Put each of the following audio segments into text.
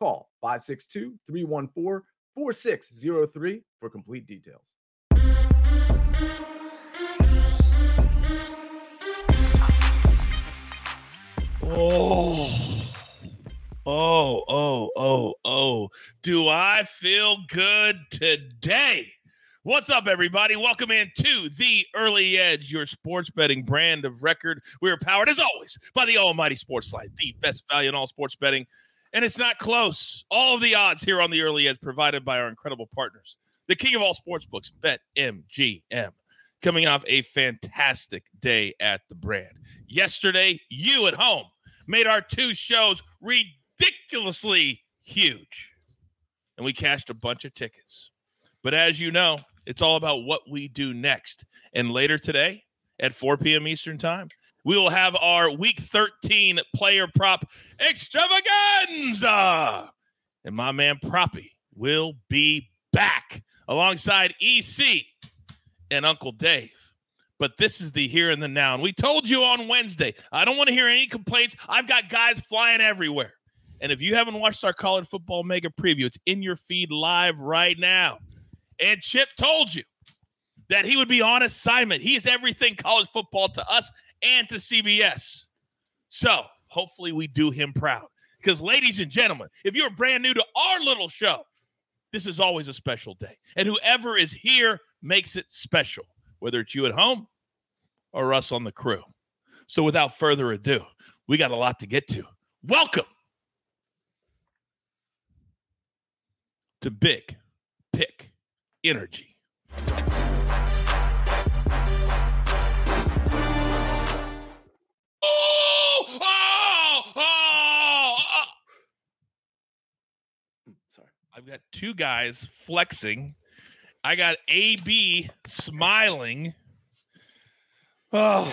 Call 562-314-4603 for complete details. Oh. Oh, oh, oh, oh. Do I feel good today? What's up, everybody? Welcome into the Early Edge, your sports betting brand of record. We are powered, as always, by the Almighty Sports Line, the best value in all sports betting. And it's not close. All of the odds here on the Early Edge provided by our incredible partners, the king of all sports books, BetMGM. Coming off a fantastic day at the brand. Yesterday, you at home made our two shows ridiculously huge. And we cashed a bunch of tickets. But as you know, it's all about what we do next. And later today at 4 p.m. Eastern Time, we will have our Week 13 player prop extravaganza. And my man Proppy will be back alongside EC and Uncle Dave. But this is the here and the now. And we told you on Wednesday, I don't want to hear any complaints. I've got guys flying everywhere. And if you haven't watched our college football mega preview, it's in your feed live right now. And Chip told you that he would be on assignment. He is everything college football to us and to CBS. So hopefully we do him proud. Because, ladies and gentlemen, if you're brand new to our little show, this is always a special day. And whoever is here makes it special, whether it's you at home or us on the crew. So, without further ado, we got a lot to get to. Welcome to Big Pick energy. I've got two guys flexing. I got AB smiling. Oh,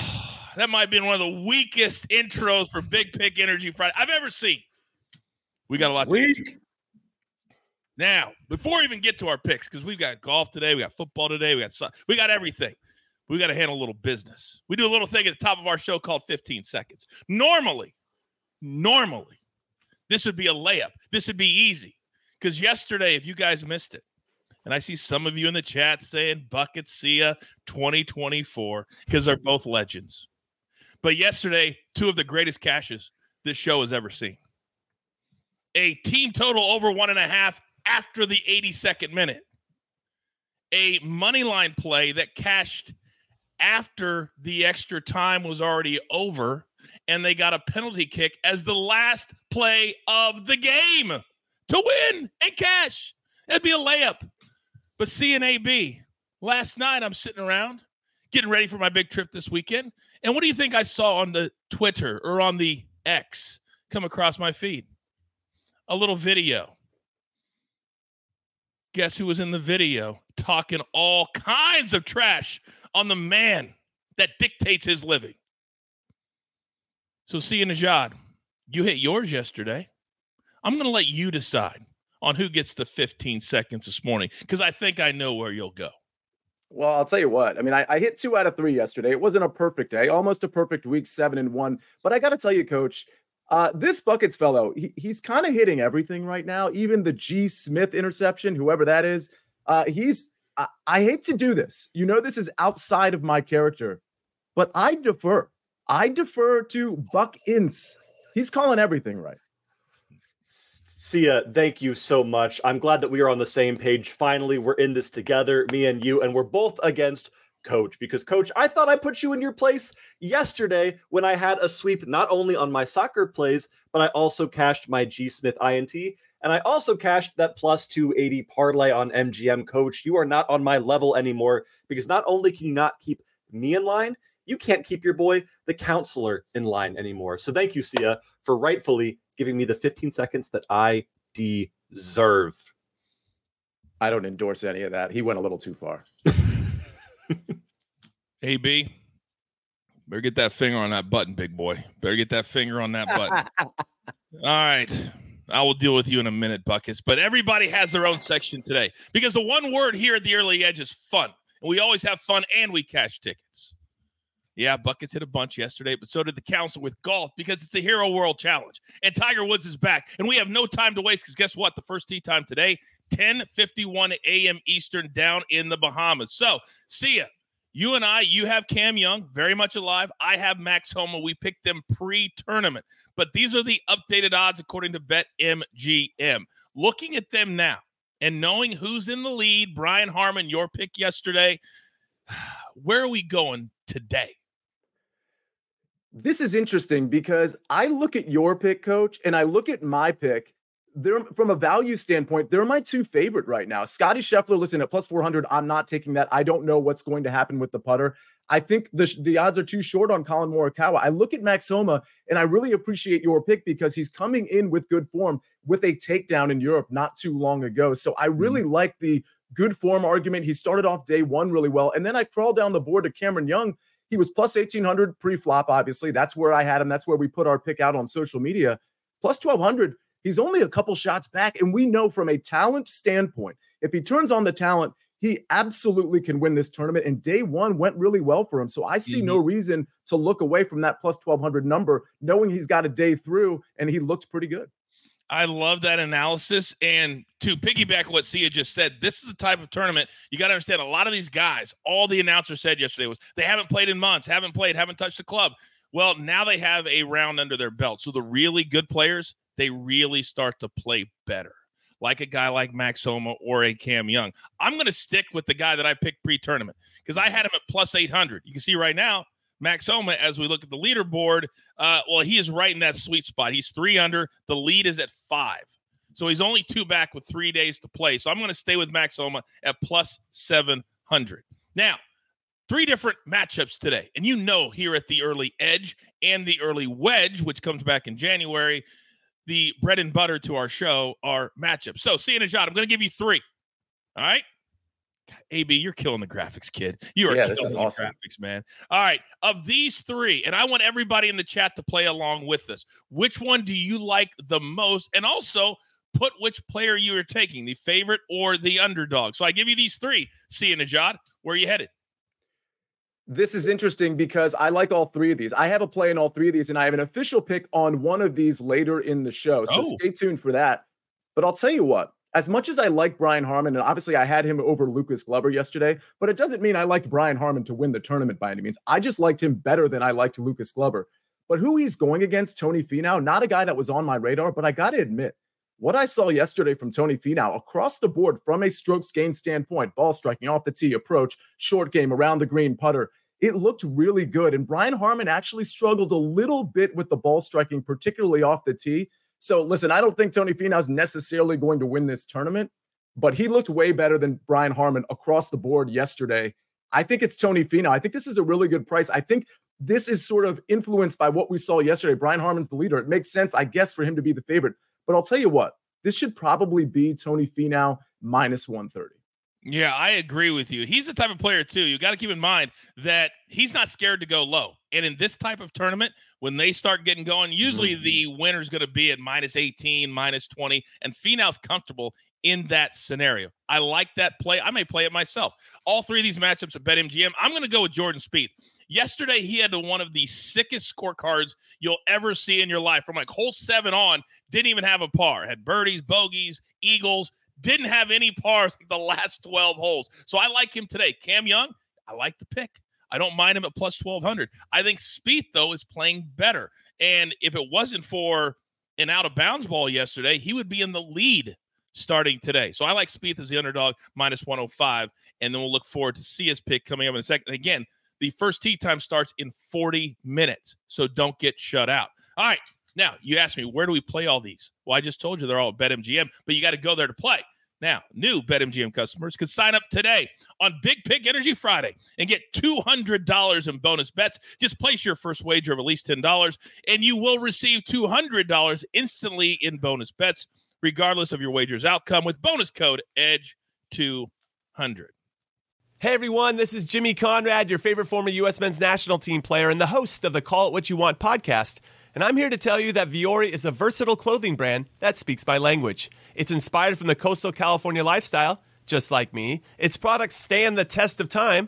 that might have been one of the weakest intros for Big Pick Energy Friday I've ever seen. We got a lot to Weak. Now, before we even get to our picks, because we've got golf today, we got football today, we got we got everything. We got to handle a little business. We do a little thing at the top of our show called 15 seconds. Normally, normally, this would be a layup. This would be easy. Because yesterday, if you guys missed it, and I see some of you in the chat saying Bucket ya 2024, because they're both legends. But yesterday, two of the greatest cashes this show has ever seen. A team total over one and a half after the 82nd minute. A money line play that cashed after the extra time was already over, and they got a penalty kick as the last play of the game to win and cash. That'd be a layup. But C and AB, last night I'm sitting around getting ready for my big trip this weekend. And what do you think I saw on the Twitter or on the X come across my feed? A little video Guess who was in the video talking all kinds of trash on the man that dictates his living? So, see you, Nejad. You hit yours yesterday. I'm going to let you decide on who gets the 15 seconds this morning because I think I know where you'll go. Well, I'll tell you what. I mean, I, I, hit two out of three yesterday. It wasn't a perfect day, almost a perfect week, seven and one. But I got to tell you, coach, uh, this buckets fellow, he, he's kind of hitting everything right now. Even the G Smith interception, whoever that is, uh, he's. I, I hate to do this. You know, this is outside of my character, but I defer. I defer to Buckets. He's calling everything right. Sia, thank you so much. I'm glad that we are on the same page. Finally, we're in this together, me and you, and we're both against Coach. Because, Coach, I thought I put you in your place yesterday when I had a sweep not only on my soccer plays, but I also cashed my G Smith INT. And I also cashed that plus 280 parlay on MGM. Coach, you are not on my level anymore because not only can you not keep me in line, you can't keep your boy, the counselor, in line anymore. So thank you, Sia, for rightfully giving me the 15 seconds that I deserve. I don't endorse any of that. He went a little too far. AB, better get that finger on that button, big boy. Better get that finger on that button. All right. I will deal with you in a minute, Buckets. But everybody has their own section today because the one word here at the early edge is fun. And we always have fun and we cash tickets. Yeah, Buckets hit a bunch yesterday, but so did the council with golf because it's the Hero World Challenge. And Tiger Woods is back. And we have no time to waste because guess what? The first tee time today, 10:51 a.m. Eastern down in the Bahamas. So Sia. You and I, you have Cam Young, very much alive. I have Max Homa. We picked them pre tournament, but these are the updated odds according to BetMGM. Looking at them now and knowing who's in the lead, Brian Harman, your pick yesterday, where are we going today? This is interesting because I look at your pick, coach, and I look at my pick. They're from a value standpoint, they're my two favorite right now. Scotty Scheffler, listen, at plus 400, I'm not taking that. I don't know what's going to happen with the putter. I think the, the odds are too short on Collin Morikawa. I look at Max Homa and I really appreciate your pick because he's coming in with good form with a takedown in Europe not too long ago. So I really mm-hmm. like the good form argument. He started off day one really well. And then I crawled down the board to Cameron Young he was plus 1800 pre flop, obviously. That's where I had him. That's where we put our pick out on social media. Plus 1200. He's only a couple shots back. And we know from a talent standpoint, if he turns on the talent, he absolutely can win this tournament. And day one went really well for him. So I see mm-hmm. no reason to look away from that plus 1200 number, knowing he's got a day through and he looks pretty good. I love that analysis. And to piggyback what Sia just said, this is the type of tournament you got to understand. A lot of these guys, all the announcer said yesterday was they haven't played in months, haven't played, haven't touched the club. Well, now they have a round under their belt. So the really good players, they really start to play better, like a guy like Max Homa or a Cam Young. I'm going to stick with the guy that I picked pre tournament because I had him at plus 800. You can see right now, Max Homa, as we look at the leaderboard, uh, well, he is right in that sweet spot. He's three under. The lead is at five. So he's only two back with three days to play. So I'm going to stay with Max Homa at plus 700. Now, three different matchups today. And you know, here at the early edge and the early wedge, which comes back in January, the bread and butter to our show are matchups. So, Sia Nejad, I'm going to give you three. All right. AB, you're killing the graphics, kid. You are yeah, killing the awesome. graphics, man. All right. Of these three, and I want everybody in the chat to play along with us. Which one do you like the most? And also put which player you are taking, the favorite or the underdog. So I give you these three. Sia Nejad, where are you headed? This is interesting because I like all three of these. I have a play in all three of these, and I have an official pick on one of these later in the show. So oh. stay tuned for that. But I'll tell you what, as much as I like Brian Harman, and obviously I had him over Lucas Glover yesterday, but it doesn't mean I liked Brian Harman to win the tournament by any means. I just liked him better than I liked Lucas Glover. But who he's going against, Tony Finau, not a guy that was on my radar, but I got to admit, what I saw yesterday from Tony Finau across the board from a strokes gain standpoint, ball striking off the tee, approach, short game around the green putter, it looked really good. And Brian Harman actually struggled a little bit with the ball striking, particularly off the tee. So listen, I don't think Tony Finau is necessarily going to win this tournament, but he looked way better than Brian Harman across the board yesterday. I think it's Tony Finau. I think this is a really good price. I think this is sort of influenced by what we saw yesterday. Brian Harman's the leader. It makes sense, I guess, for him to be the favorite. But I'll tell you what, this should probably be Tony Finau minus 130. Yeah, I agree with you. He's the type of player too. You got to keep in mind that he's not scared to go low. And in this type of tournament, when they start getting going, usually mm-hmm. the winner's going to be at minus 18, minus 20, and Finau's comfortable in that scenario. I like that play. I may play it myself. All three of these matchups at BetMGM. I'm going to go with Jordan Spieth. Yesterday, he had one of the sickest scorecards you'll ever see in your life. From like hole seven on, didn't even have a par. Had birdies, bogeys, eagles didn't have any pars the last 12 holes. So I like him today. Cam Young, I like the pick. I don't mind him at plus 1200. I think Spieth, though, is playing better. And if it wasn't for an out of bounds ball yesterday, he would be in the lead starting today. So I like Spieth as the underdog minus 105. And then we'll look forward to see his pick coming up in a second. Again, the first tee time starts in 40 minutes. So don't get shut out. All right. Now, you asked me, where do we play all these? Well, I just told you they're all at BetMGM, but you got to go there to play. Now, new BetMGM customers can sign up today on Big Pick Energy Friday and get $200 in bonus bets. Just place your first wager of at least $10 and you will receive $200 instantly in bonus bets, regardless of your wager's outcome, with bonus code EDGE200. Hey everyone, this is Jimmy Conrad, your favorite former U.S. men's national team player and the host of the Call It What You Want podcast. And I'm here to tell you that Vuori is a versatile clothing brand that speaks my language. It's inspired from the coastal California lifestyle, just like me. Its products stand the test of time,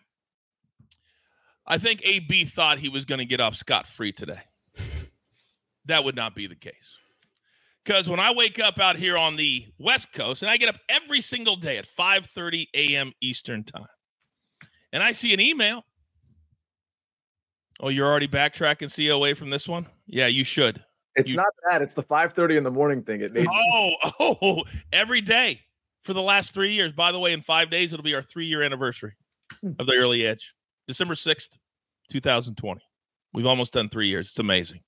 I think AB thought he was going to get off scot free today. that would not be the case. Because when I wake up out here on the West Coast, and I get up every single day at 5:30 a.m. Eastern time, and I see an email. Oh, you're already backtracking COA from this one? Yeah, you should. It's You- not that. It's the 5:30 in the morning thing. It made Oh, oh, every day for the last three years. By the way, in five days, it'll be our three year anniversary hmm. of the early edge. December 6th, 2020. We've almost done three years. It's amazing.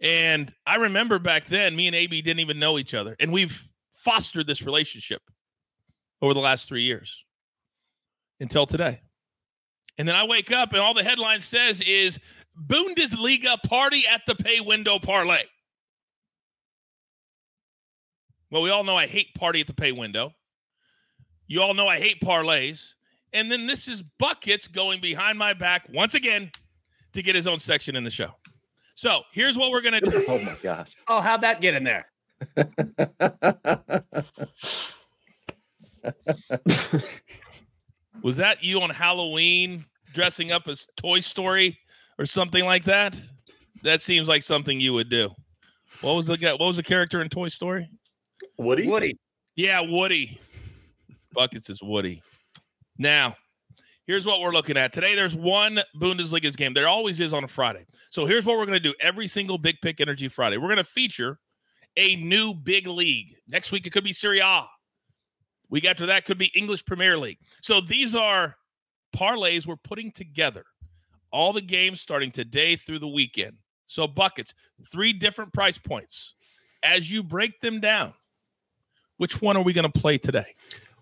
And I remember back then, me and AB didn't even know each other. And we've fostered this relationship over the last three years until today. And then I wake up and all the headline says is Bundesliga party at the pay window parlay. Well, we all know I hate party at the pay window. You all know I hate parlays. And then this is Buckets going behind my back once again to get his own section in the show. So here's what we're going to do. Oh my gosh. Oh, how'd that get in there? Was that you on Halloween dressing up as Toy Story or something like that? That seems like something you would do. What was the guy? What was the character in Toy Story? Woody? Woody. Yeah, Woody. Buckets is Woody. Now, here's what we're looking at. Today, there's one Bundesliga's game. There always is on a Friday. So here's what we're going to do every single Big Pick Energy Friday. We're going to feature a new big league. Next week, it could be Serie A. Week after that could be English Premier League. So these are parlays we're putting together. All the games starting today through the weekend. So buckets, three different price points. As you break them down, which one are we going to play today?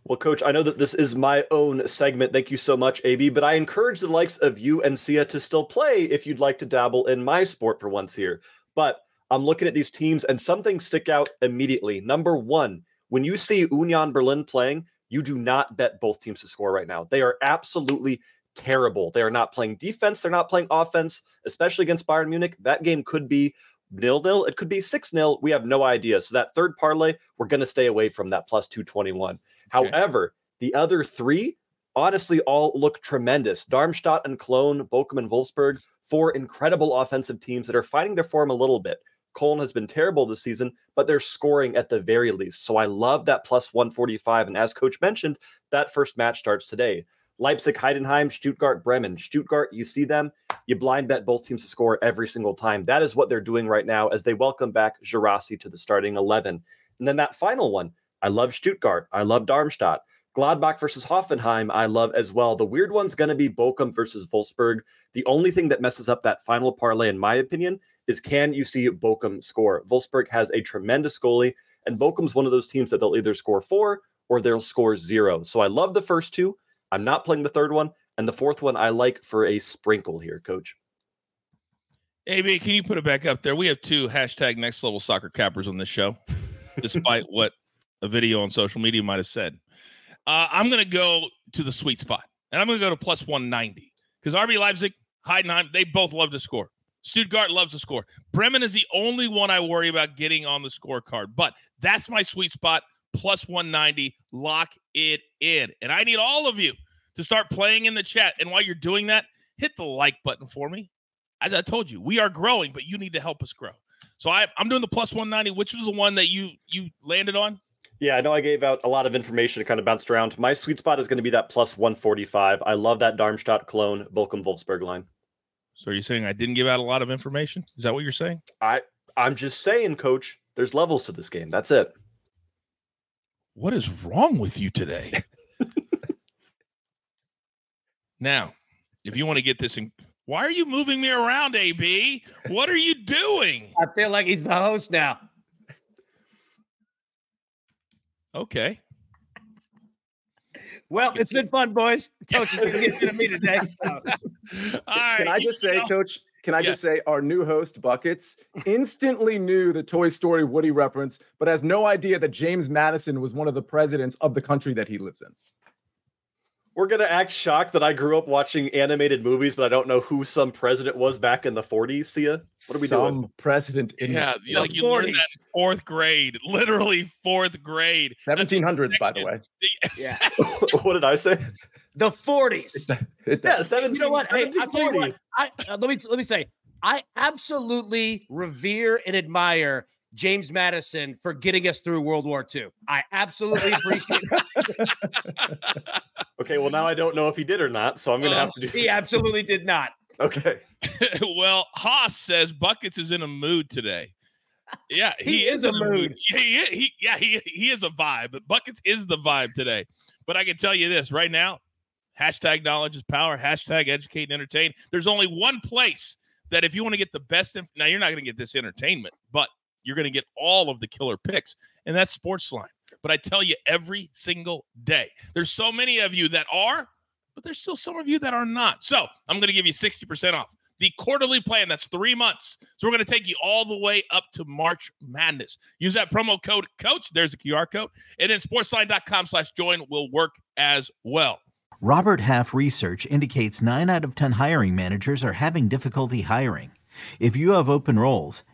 Well, Coach, I know that this is my own segment. Thank you so much, AB. But I encourage the likes of you and Sia to still play if you'd like to dabble in my sport for once here. But I'm looking at these teams and some things stick out immediately. Number one, when you see Union Berlin playing, you do not bet both teams to score right now. They are absolutely terrible. They are not playing defense. They're not playing offense, especially against Bayern Munich. That game could be nil nil. It could be six nil. We have no idea. So that third parlay, we're going to stay away from that plus 221. However, the other three honestly all look tremendous. Darmstadt and Cologne, Bochum and Wolfsburg, four incredible offensive teams that are finding their form a little bit. Cologne has been terrible this season, but they're scoring at the very least. So I love that plus 145. And as coach mentioned, that first match starts today. Leipzig, Heidenheim, Stuttgart, Bremen. Stuttgart, you see them, you blind bet both teams to score every single time. That is what they're doing right now as they welcome back Guirassy to the starting 11. And then that final one, I love Stuttgart. I love Darmstadt. Gladbach versus Hoffenheim, I love as well. The weird one's going to be Bochum versus Wolfsburg. The only thing that messes up that final parlay, in my opinion, is can you see Bochum score? Wolfsburg has a tremendous goalie, and Bochum's one of those teams that they'll either score four or they'll score zero. So I love the first two. I'm not playing the third one. And the fourth one I like for a sprinkle here, coach. AB, can you put it back up there? We have two hashtag next level soccer cappers on this show, despite what a video on social media might have said. Uh, I'm going to go to the sweet spot, and I'm going to go to plus 190 because RB Leipzig, Heidenheim, they both love to score. Stuttgart loves to score. Bremen is the only one I worry about getting on the scorecard, but that's my sweet spot. Plus 190. Lock it in. And I need all of you to start playing in the chat. And while you're doing that, hit the like button for me. As I told you, we are growing, but you need to help us grow. So I, I'm doing the plus 190. Which was the one that you you landed on? Yeah, I know I gave out a lot of information to kind of bounced around. My sweet spot is going to be that plus 145. I love that Darmstadt Cologne Bochum Wolfsburg line. So are you saying I didn't give out a lot of information? Is that what you're saying? I I'm just saying, coach, there's levels to this game. That's it. What is wrong with you today? now, if you want to get this in why are you moving me around, AB? What are you doing? I feel like he's the host now. Okay. Well, it's been fun, boys. Coach is going to get to me today. So. Can I just say, know, Coach? Can I just say our new host Buckets instantly knew the Toy Story Woody reference, but has no idea that James Madison was one of the presidents of the country that he lives in we're gonna act shocked that I grew up watching animated movies, but I don't know who some president was back in the 40s. Sia? What are we doing? some doing? president in yeah, the, like you 40s. learned that fourth grade, literally fourth grade, 1700s, by the way. Yeah. what did I say? The 40s. It, it yeah, 17. You know what? Hey, I tell you what. I uh, let me let me say. I absolutely revere and admire James Madison for getting us through World War II. I absolutely appreciate it. okay, well now I don't know if he did or not, so I'm going to uh, have to do. He absolutely did not. Okay. well, Haas says Buckets is in a mood today. Yeah, he, he is, is, a mood. mood. Yeah, he, he, yeah, he, he is a vibe. But Buckets is the vibe today. But I can tell you this right now: hashtag knowledge is power. Hashtag educate and entertain. There's only one place that if you want to get the best, inf- now you're not going to get this entertainment, but you're going to get all of the killer picks, and that's Sportsline. But I tell you every single day, there's so many of you that are, but there's still some of you that are not. So I'm going to give you 60% off the quarterly plan. That's three months. So we're going to take you all the way up to March Madness. Use that promo code COACH. There's a QR code. And then sportsline.com slash join will work as well. Robert Half research indicates nine out of 10 hiring managers are having difficulty hiring. If you have open roles,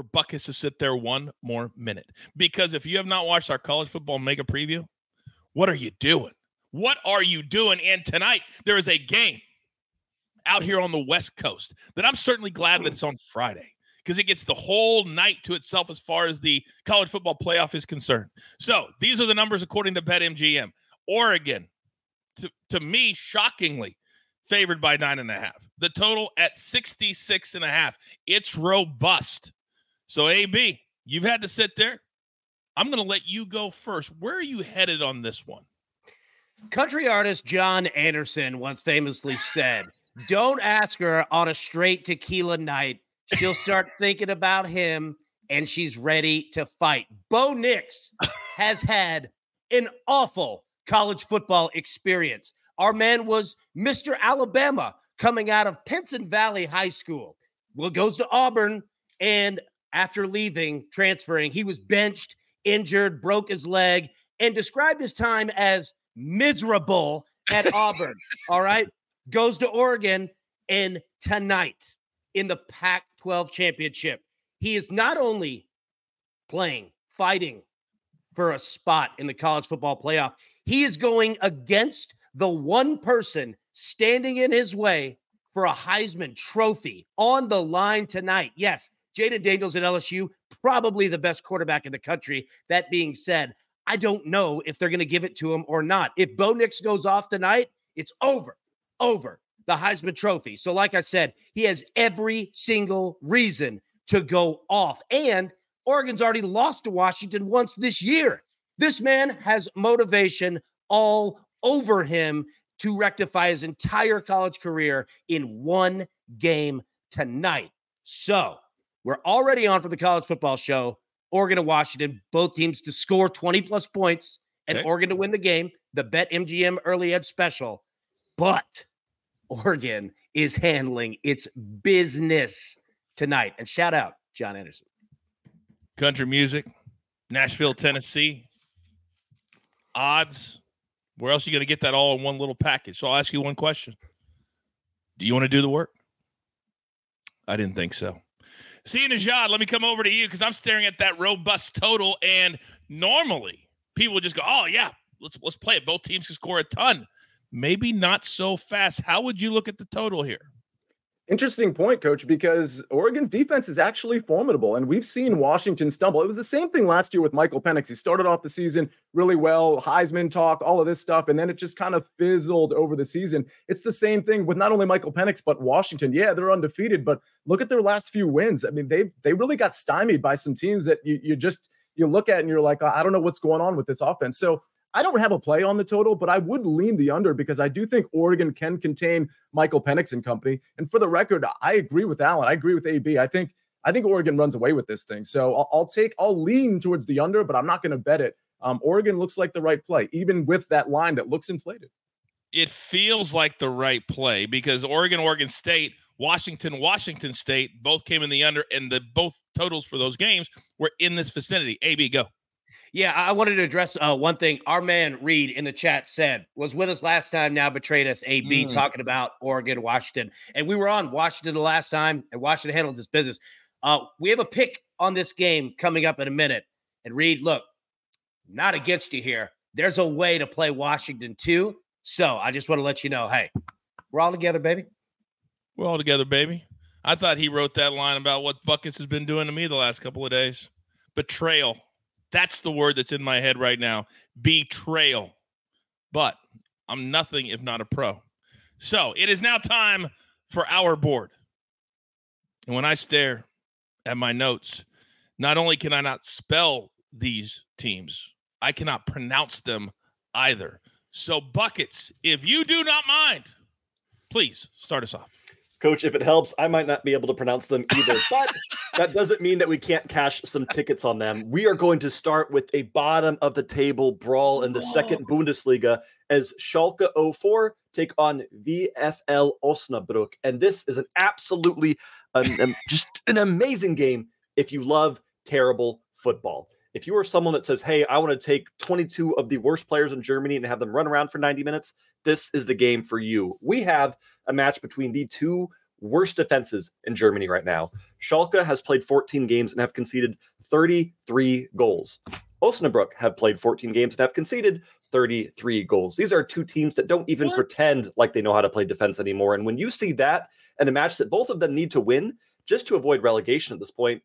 for Buckets to sit there one more minute. Because if you have not watched our college football mega preview, what are you doing? What are you doing? And tonight, there is a game out here on the West Coast that I'm certainly glad that hmm. it's on Friday because it gets the whole night to itself as far as the college football playoff is concerned. So these are the numbers according to BetMGM. Oregon, to, to me, shockingly, favored by nine and a half. The total at 66 and a half. It's robust. So, AB, you've had to sit there. I'm going to let you go first. Where are you headed on this one? Country artist John Anderson once famously said, Don't ask her on a straight tequila night. She'll start thinking about him and she's ready to fight. Bo Nix has had an awful college football experience. Our man was Mr. Alabama coming out of Pinson Valley High School. Well, goes to Auburn, and after leaving, transferring, he was benched, injured, broke his leg, and described his time as miserable at Auburn. All right. Goes to Oregon, and tonight in the Pac 12 championship, he is not only playing, fighting for a spot in the college football playoff, he is going against the one person standing in his way for a Heisman trophy on the line tonight. Yes, Jayden Daniels at LSU, probably the best quarterback in the country. That being said, I don't know if they're going to give it to him or not. If Bo Nix goes off tonight, it's over, over the Heisman Trophy. So, like I said, he has every single reason to go off. And Oregon's already lost to Washington once this year. This man has motivation all over him to rectify his entire college career in one game tonight. So we're already on for the college football show. Oregon and Washington, both teams to score 20 plus points and okay. Oregon to win the game. The Bet MGM early edge special. But Oregon is handling its business tonight. And shout out John Anderson. Country music, Nashville, Tennessee. Odds where else are you going to get that all in one little package? So I'll ask you one question. Do you want to do the work? I didn't think so. Sia Nejad, let me come over to you because I'm staring at that robust total. And normally people just go, Oh, yeah, let's let's play it. Both teams can score a ton. Maybe not so fast. How would you look at the total here? Interesting point, coach, because Oregon's defense is actually formidable, and we've seen Washington stumble. It was the same thing last year with Michael Penix. He started off the season really well, Heisman talk, all of this stuff, and then it just kind of fizzled over the season. It's the same thing with not only Michael Penix, but Washington. Yeah, they're undefeated, but look at their last few wins. I mean, they they really got stymied by some teams that you, you just you look at and you're like, I don't know what's going on with this offense. So I don't have a play on the total, but I would lean the under because I do think Oregon can contain Michael Penix and company. And for the record, I agree with Allan. I agree with AB. I think I think Oregon runs away with this thing. So I'll, I'll take I'll lean towards the under, but I'm not going to bet it. Um, Oregon looks like the right play, even with that line that looks inflated. It feels like the right play because Oregon, Oregon State, Washington, Washington State both came in the under, and the both totals for those games were in this vicinity. AB, go. Yeah, I wanted to address uh, one thing. Our man Reed in the chat said was with us last time. Now betrayed us. AB mm. talking about Oregon, Washington, and we were on Washington the last time, and Washington handled this business. Uh, we have a pick on this game coming up in a minute. And Reed, look, not against you here. There's a way to play Washington too. So I just want to let you know, hey, we're all together, baby. We're all together, baby. I thought he wrote that line about what Buckets has been doing to me the last couple of days. Betrayal. That's the word that's in my head right now betrayal. But I'm nothing if not a pro. So it is now time for our board. And when I stare at my notes, not only can I not spell these teams, I cannot pronounce them either. So, buckets, if you do not mind, please start us off. Coach, if it helps, I might not be able to pronounce them either, but that doesn't mean that we can't cash some tickets on them. We are going to start with a bottom of the table brawl in the second Bundesliga as Schalke 04 take on VfL Osnabrück. And this is an absolutely just an amazing game if you love terrible football. If you are someone that says, hey, I want to take 22 of the worst players in Germany and have them run around for 90 minutes, this is the game for you. We have a match between the two worst defenses in Germany right now. Schalke has played 14 games and have conceded 33 goals. Osnabrück have played 14 games and have conceded 33 goals. These are two teams that don't even What? pretend like they know how to play defense anymore. And when you see that and a match that both of them need to win just to avoid relegation at this point,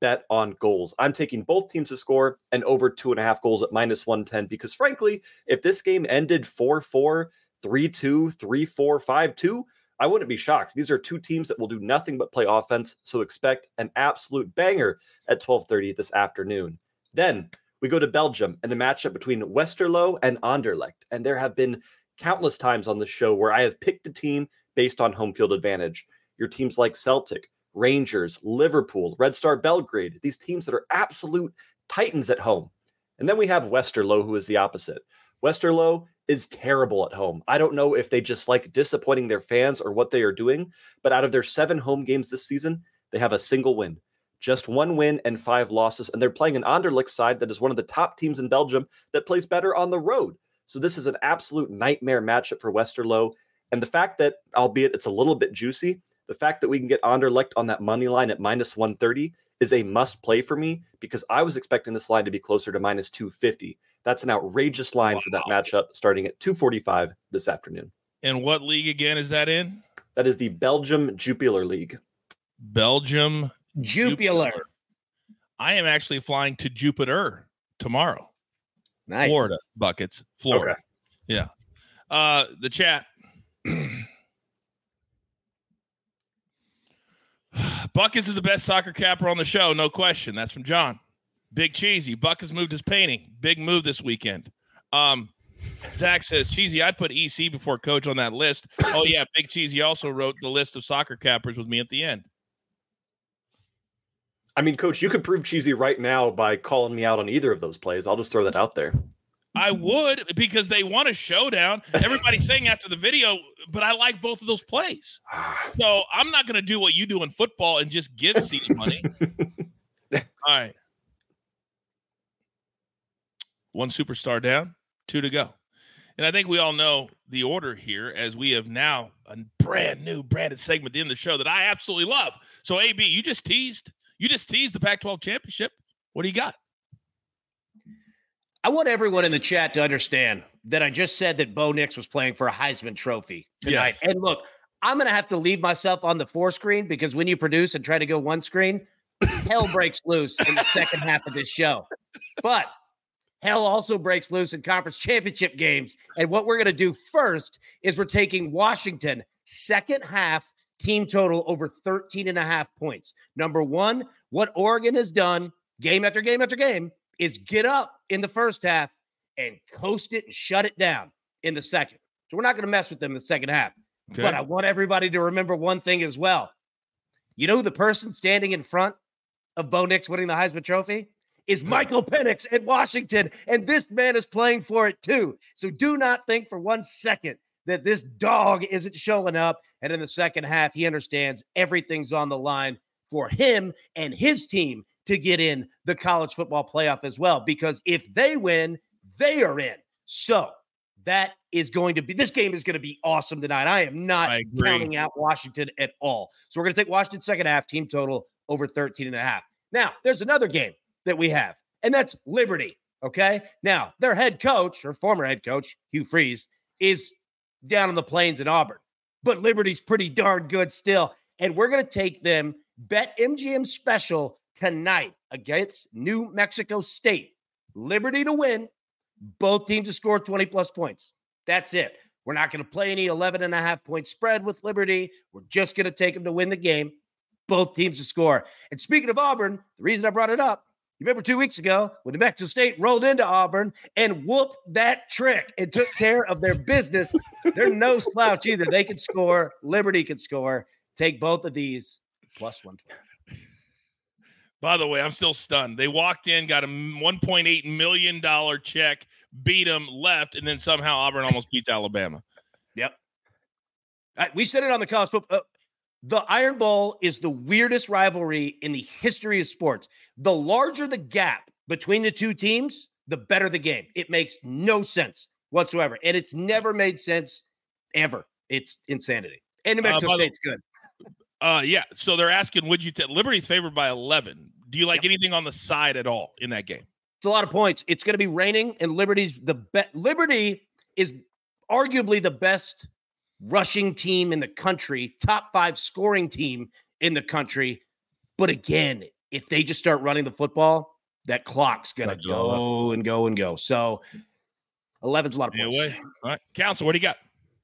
bet on goals. I'm taking both teams to score and over two and a half goals at minus 110 because, frankly, if this game ended 4 4, 3 2, 3 4, 5 2, I wouldn't be shocked. These are two teams that will do nothing but play offense, so expect an absolute banger at 12:30 this afternoon. Then we go to Belgium and the matchup between Westerlo and Anderlecht, and there have been countless times on the show where I have picked a team based on home field advantage. Your teams like Celtic, Rangers, Liverpool, Red Star Belgrade, these teams that are absolute titans at home. And then we have Westerlo, who is the opposite. Westerlo is terrible at home. I don't know if they just like disappointing their fans or what they are doing, but out of their seven home games this season, they have a single win, just one win and five losses. And they're playing an Anderlecht side that is one of the top teams in Belgium that plays better on the road. So this is an absolute nightmare matchup for Westerlo. And the fact that, albeit it's a little bit juicy, the fact that we can get Anderlecht on that money line at minus 130 is a must play for me because I was expecting this line to be closer to minus 250. That's an outrageous line for that matchup starting at 245 this afternoon. And what league again is that in? That is the Belgium Jupiler League. Belgium. Jupiler. I am actually flying to Jupiter tomorrow. Nice. Florida buckets. Florida. Okay. Yeah. Uh the chat. Buckets is the best soccer capper on the show, no question. That's from John. Big Cheesy. Buck has moved his painting. Big move this weekend. Um Zach says, Cheesy, I'd put EC before coach on that list. Oh, yeah. Big Cheesy also wrote the list of soccer cappers with me at the end. I mean, coach, you could prove cheesy right now by calling me out on either of those plays. I'll just throw that out there. I would because they want a showdown. Everybody's saying after the video, but I like both of those plays. So I'm not going to do what you do in football and just give seed money. All right. One superstar down, two to go. And I think we all know the order here as we have now a brand new branded segment at the end of the show that I absolutely love. So, AB, you just teased. You just teased the Pac 12 championship. What do you got? I want everyone in the chat to understand that I just said that Bo Nix was playing for a Heisman Trophy tonight. Yes. And look, I'm going to have to leave myself on the four screen because when you produce and try to go one screen, hell breaks loose in the second half of this show. But hell also breaks loose in conference championship games. And what we're going to do first is we're taking Washington second half team total over 13 and a half points. Number one, what Oregon has done game after game after game is get up in the first half and coast it and shut it down in the second. So we're not going to mess with them in the second half. Okay. But I want everybody to remember one thing as well. You know, the person standing in front of Bo Nix winning the Heisman Trophy is Michael Penix at Washington, and this man is playing for it too. So do not think for one second that this dog isn't showing up. And in the second half, he understands everything's on the line for him and his team to get in the college football playoff as well. Because if they win, they are in. So that is going to be this game is going to be awesome tonight. I am not I counting out Washington at all. So we're going to take Washington second half team total over 13 and a half. Now, there's another game that we have, and that's Liberty. Okay. Now, their head coach or former head coach, Hugh Freeze, is down in the plains in Auburn, but Liberty's pretty darn good still. And we're going to take them bet MGM special tonight against New Mexico State. Liberty to win, both teams to score 20 plus points. That's it. We're not going to play any 11 and a half point spread with Liberty. We're just going to take them to win the game, both teams to score. And speaking of Auburn, the reason I brought it up, you remember two weeks ago when New Mexico State rolled into Auburn and whooped that trick and took care of their business. They're no slouch either. They can score. Liberty can score. Take both of these plus 120. By the way, I'm still stunned. They walked in, got a 1.8 million dollar check, beat them, left, and then somehow Auburn almost beats Alabama. Yep. Uh, we said it on the college football. Uh, the Iron Bowl is the weirdest rivalry in the history of sports. The larger the gap between the two teams, the better the game. It makes no sense whatsoever. And it's never made sense ever. It's insanity. And New Uh, Mexico the- State's good. Uh, yeah. So they're asking, would you take Liberty's favored by 11? Do you like anything on the side at all in that game? It's a lot of points. It's going to be raining, and Liberty's the bet. Liberty is arguably the best rushing team in the country, top five scoring team in the country. But again, if they just start running the football, that clock's going to go and go and go. So 11's a lot of points. Anyway, all right. Council, what do you got?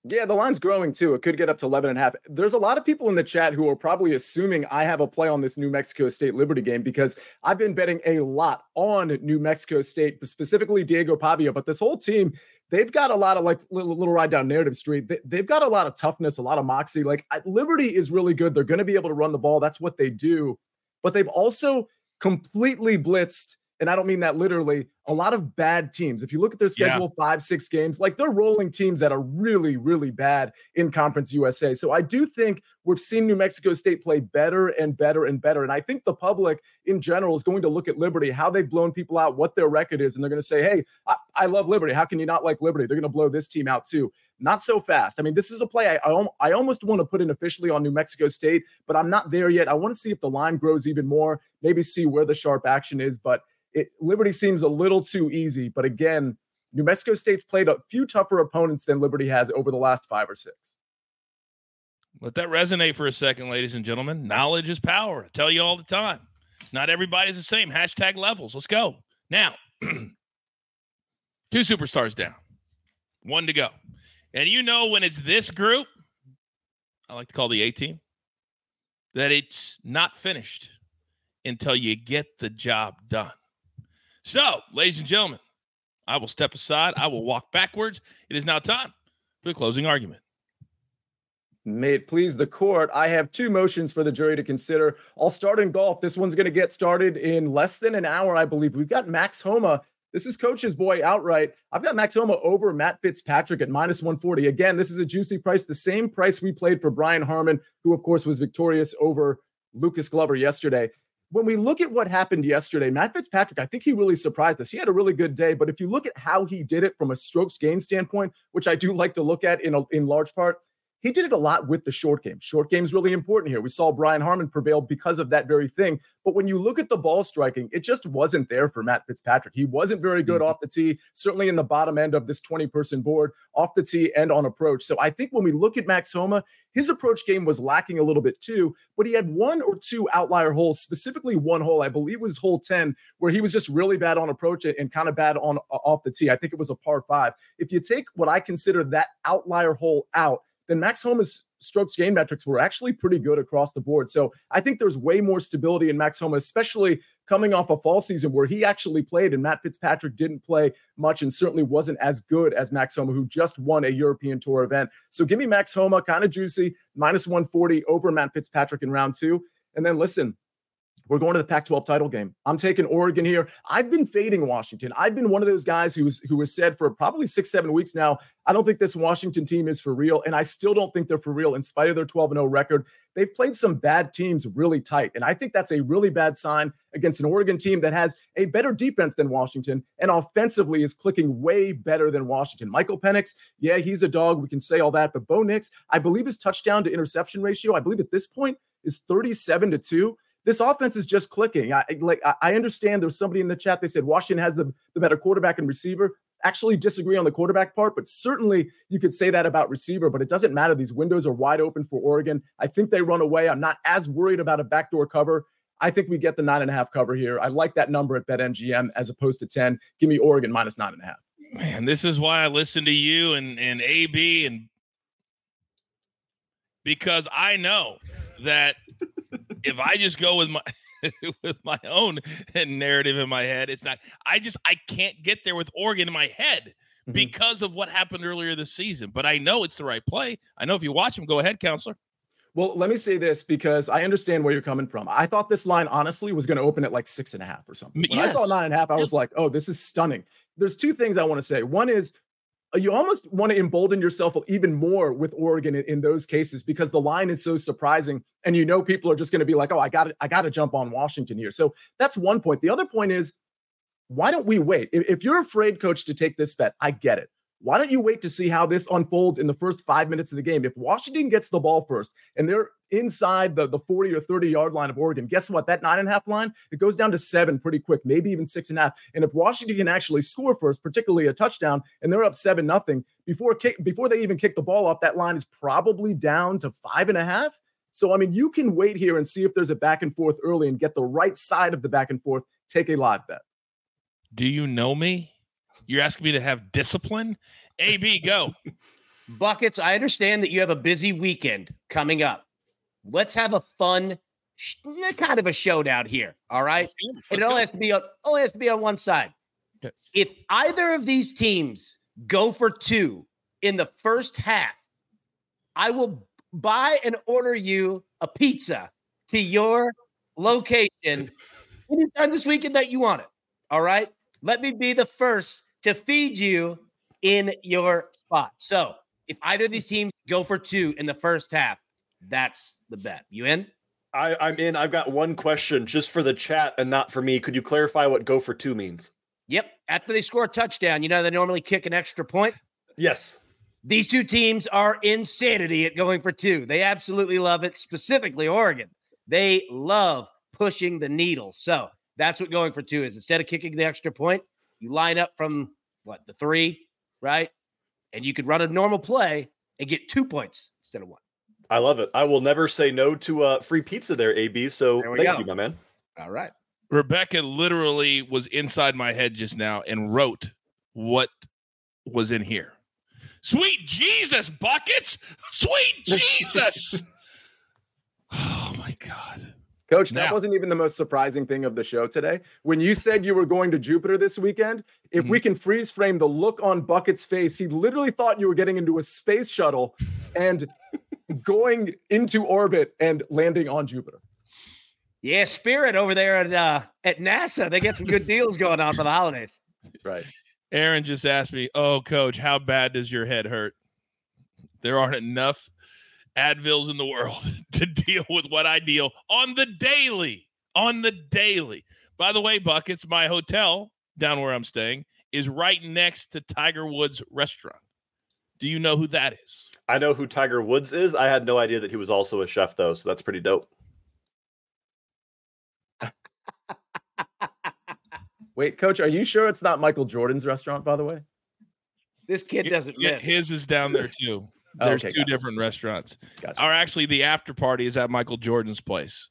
Yeah, the line's growing too. It could get up to 11 and a half. There's a lot of people in the chat who are probably assuming I have a play on this New Mexico State Liberty game because I've been betting a lot on New Mexico State, specifically Diego Pavia. But this whole team, they've got a lot of like little, little ride down narrative street. They, have got a lot of toughness, a lot of moxie. Like Liberty is really good. They're going to be able to run the ball. That's what they do. But they've also completely blitzed and I don't mean that literally, a lot of bad teams. If you look at their schedule, yeah. five, six games, like they're rolling teams that are really, really bad in Conference USA. So I do think we've seen New Mexico State play better and better and better. And I think the public in general is going to look at Liberty, how they've blown people out, what their record is, and they're going to say, hey, I, I love Liberty. How can you not like Liberty? They're going to blow this team out too. Not so fast. I mean, this is a play I, I, I almost want to put in officially on New Mexico State, but I'm not there yet. I want to see if the line grows even more, maybe see where the sharp action is. But it, Liberty seems a little too easy. But again, New Mexico State's played a few tougher opponents than Liberty has over the last five or six. Let that resonate for a second, ladies and gentlemen. Knowledge is power. I tell you all the time. Not everybody's the same. Hashtag levels. Let's go. Now, two superstars down, one to go. And you know, when it's this group, I like to call the A team, that it's not finished until you get the job done. So, ladies and gentlemen, I will step aside. I will walk backwards. It is now time for the closing argument. May it please the court, I have two motions for the jury to consider. I'll start in golf. This one's going to get started in less than an hour, I believe. We've got Max Homa. This is coach's boy outright. I've got Max Homa over Matt Fitzpatrick at minus 140. Again, this is a juicy price, the same price we played for Brian Harman, who, of course, was victorious over Lucas Glover yesterday when we look at what happened yesterday, Matt Fitzpatrick, I think he really surprised us. He had a really good day, but if you look at how he did it from a strokes gain standpoint, which I do like to look at in a, in large part, he did it a lot with the short game. Short game is really important here. We saw Brian Harman prevail because of that very thing. But when you look at the ball striking, it just wasn't there for Matt Fitzpatrick. He wasn't very good mm-hmm. off the tee, certainly in the bottom end of this 20 person board, off the tee and on approach. So I think when we look at Max Homa, his approach game was lacking a little bit too, but he had one or two outlier holes, specifically one hole, I believe was hole 10, where he was just really bad on approach and kind of bad on off the tee. I think it was a par five. If you take what I consider that outlier hole out, then Max Homa's strokes gain metrics were actually pretty good across the board. So I think there's way more stability in Max Homa, especially coming off a fall season where he actually played and Matt Fitzpatrick didn't play much and certainly wasn't as good as Max Homa, who just won a European Tour event. So give me Max Homa, kind of juicy, minus 140 over Matt Fitzpatrick in round two. And then listen, we're going to the Pac-12 title game. I'm taking Oregon here. I've been fading Washington. I've been one of those guys who's who has said for probably six, seven weeks now. I don't think this Washington team is for real, and I still don't think they're for real in spite of their 12 0 record. They've played some bad teams really tight, and I think that's a really bad sign against an Oregon team that has a better defense than Washington and offensively is clicking way better than Washington. Michael Penix, yeah, he's a dog. We can say all that, but Bo Nix, I believe his touchdown to interception ratio, I believe at this point is 37 to 2 this offense is just clicking. I like I understand there's somebody in the chat they said Washington has the, the better quarterback and receiver. Actually disagree on the quarterback part, but certainly you could say that about receiver, but it doesn't matter. These windows are wide open for Oregon. I think they run away. I'm not as worried about a backdoor cover. I think we get the nine and a half cover here. I like that number at BetMGM as opposed to 10. Give me Oregon minus nine and a half. Man, this is why I listen to you and, and AB and because I know that if I just go with my with my own narrative in my head, it's not. I just I can't get there with Oregon in my head mm-hmm. because of what happened earlier this season. But I know it's the right play. I know if you watch them, go ahead, counselor. Well, let me say this because I understand where you're coming from. I thought this line honestly was going to open at like six and a half or something. When yes. I saw nine and a half, I was like, oh, this is stunning. There's two things I want to say. One is you almost want to embolden yourself even more with Oregon in, in, those cases because the line is so surprising, and you know people are just going to be like, "Oh, I got I got to jump on Washington here." So that's one point. The other point is, why don't we wait? If, if you're afraid, coach, to take this bet, I get it. Why don't you wait to see how this unfolds in the first five minutes of the game? If Washington gets the ball first and they're inside the, the 40 or 30 yard line of Oregon. Guess what? That nine and a half line, it goes down to seven pretty quick, maybe even six and a half. And if Washington can actually score first, particularly a touchdown, and they're up seven nothing before kick before they even kick the ball off, that line is probably down to five and a half. So, I mean, you can wait here and see if there's a back and forth early and get the right side of the back and forth. Take a live bet. Do you know me? You're asking me to have discipline? AB, go. Buckets, I understand that you have a busy weekend coming up. Let's have a fun kind of a showdown here. All right. It only has to be on only has to be on one side. Okay. If either of these teams go for two in the first half, I will buy and order you a pizza to your location anytime this weekend that you want it. All right. Let me be the first to feed you in your spot. So if either of these teams go for two in the first half, that's the bet. You in? I, I'm in. I've got one question just for the chat and not for me. Could you clarify what go for two means? Yep. After they score a touchdown, you know they normally kick an extra point. Yes. These two teams are insanity at going for two. They absolutely love it, specifically Oregon. They love pushing the needle. So that's what going for two is. Instead of kicking the extra point, you line up from what, the three, right? And you could run a normal play and get two points instead of one. I love it. I will never say no to a free pizza there, AB. So thank go. you, my man. All right. Rebecca literally was inside my head just now and wrote what was in here. Sweet Jesus, buckets! Sweet Jesus! oh my God. Coach, that wasn't even the most surprising thing of the show today. When you said you were going to Jupiter this weekend, if mm-hmm. we can freeze frame the look on Bucket's face, he literally thought you were getting into a space shuttle and going into orbit and landing on Jupiter. Yeah, Spirit over there at uh, at NASA, they get some good deals going on for the holidays. That's right. Aaron just asked me, "Oh, coach, how bad does your head hurt?" There aren't enough Advils in the world to deal with what I deal on the daily. On the daily. By the way, Buckets, my hotel down where I'm staying is right next to Tiger Woods restaurant. Do you know who that is? I know who Tiger Woods is. I had no idea that he was also a chef, though. So that's pretty dope. Wait, coach, are you sure it's not Michael Jordan's restaurant, by the way? This kid doesn't yeah, miss. His is down there too. There's okay, two gotcha. different restaurants. Gotcha. Or actually, the after party is at Michael Jordan's place.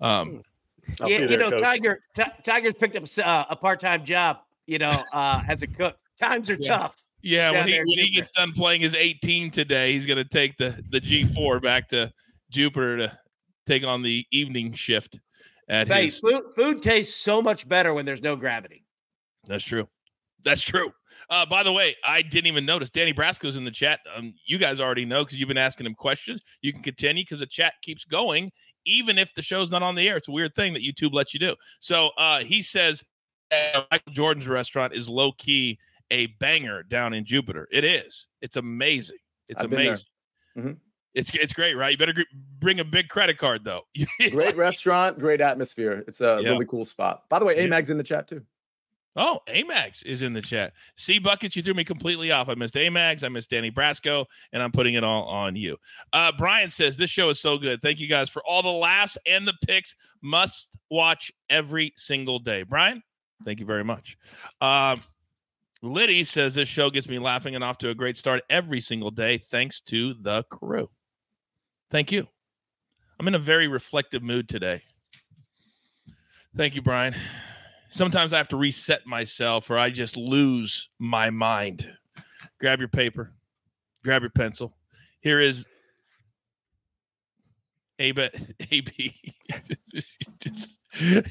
Um, hmm. yeah, you know, coach. Tiger t- Tiger's picked up uh, a part time job. You know, uh, as a cook. Times are yeah. tough. Yeah, when he when he gets done playing his 18 today, he's going to take the the G4 back to Jupiter to take on the evening shift. At hey, his... food food tastes so much better when there's no gravity. That's true. That's true. Uh, by the way, I didn't even notice Danny Brasco's in the chat. Um, you guys already know because you've been asking him questions. You can continue because the chat keeps going, even if the show's not on the air. It's a weird thing that YouTube lets you do. So uh, he says uh, Michael Jordan's restaurant is low key a banger down in Jupiter. It is. It's amazing. It's I've amazing. Mm-hmm. It's it's great, right? You better bring a big credit card though. great restaurant, great atmosphere. It's a really cool spot. By the way, Amag's in the chat too. Oh, Amags is in the chat. See, buckets, you threw me completely off. I missed Amags, I missed Danny Brasco, and I'm putting it all on you. Uh, Brian says this show is so good. Thank you guys for all the laughs and the picks. Must watch every single day. Brian, thank you very much. Uh, Liddy says this show gets me laughing and off to a great start every single day, thanks to the crew. Thank you. I'm in a very reflective mood today. Thank you, Brian sometimes I have to reset myself or I just lose my mind. Grab your paper, grab your pencil. Here is A B. A B.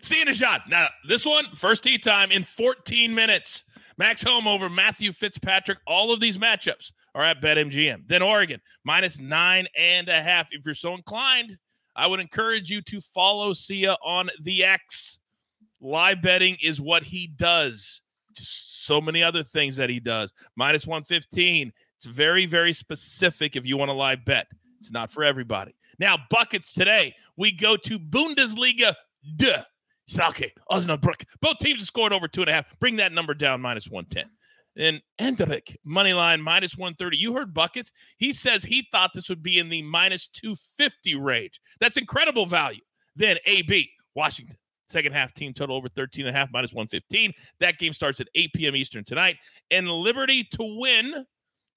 Seeing a shot. Now, this one, first tee time in 14 minutes. Max Homa over Matthew Fitzpatrick. All of these matchups are at BetMGM. Then Oregon, minus nine and a half. If you're so inclined, I would encourage you to follow Sia on the X live betting is what he does. Just so many other things that he does. Minus 115. It's very, very specific if you want to live bet. It's not for everybody. Now, buckets today. We go to Bundesliga. Duh. Schalke, Osnabrück. Both teams have scored over two and a half. Bring that number down minus 110. And Endrick, money line minus 130. You heard buckets. He says he thought this would be in the minus 250 range. That's incredible value. Then AB, Washington. Second half team total over 13 and a half minus 115. That game starts at 8 p.m. Eastern tonight. And Liberty to win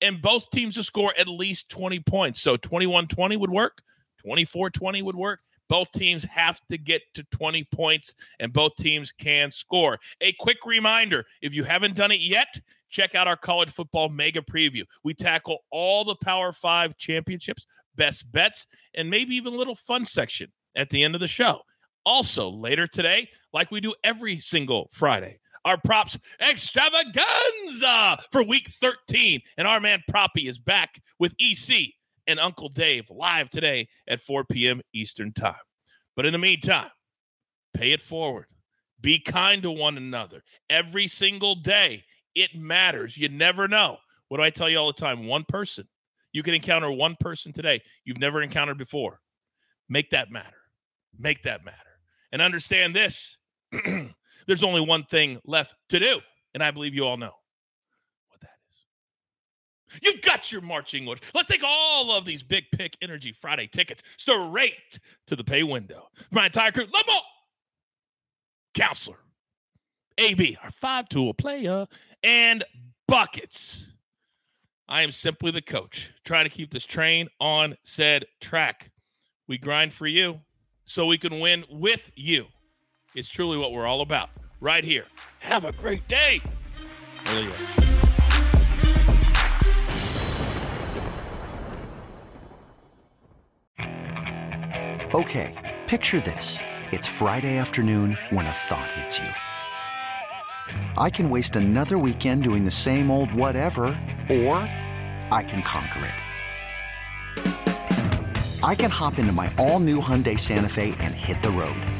and both teams to score at least 20 points. So 21 20 would work, 24 20 would work. Both teams have to get to 20 points, and both teams can score. A quick reminder if you haven't done it yet, check out our college football mega preview. We tackle all the Power Five championships, best bets, and maybe even a little fun section at the end of the show. Also, later today, like we do every single Friday, our props extravaganza for week 13. And our man Proppy is back with EC and Uncle Dave live today at 4 p.m. Eastern Time. But in the meantime, pay it forward. Be kind to one another every single day. It matters. You never know. What do I tell you all the time? One person. You can encounter one person today you've never encountered before. Make that matter. Make that matter. And understand this there's only one thing left to do. And I believe you all know what that is. You've got your marching orders. Let's take all of these Big Pick Energy Friday tickets straight to the pay window. My entire crew, Lamar, Counselor, AB, our five tool player, and Buckets. I am simply the coach trying to keep this train on said track. We grind for you so we can win with you. It's truly what we're all about right here. Have a great day. Okay, picture this. It's Friday afternoon when a thought hits you. I can waste another weekend doing the same old whatever, or I can conquer it. I can hop into my all new Hyundai Santa Fe and hit the road.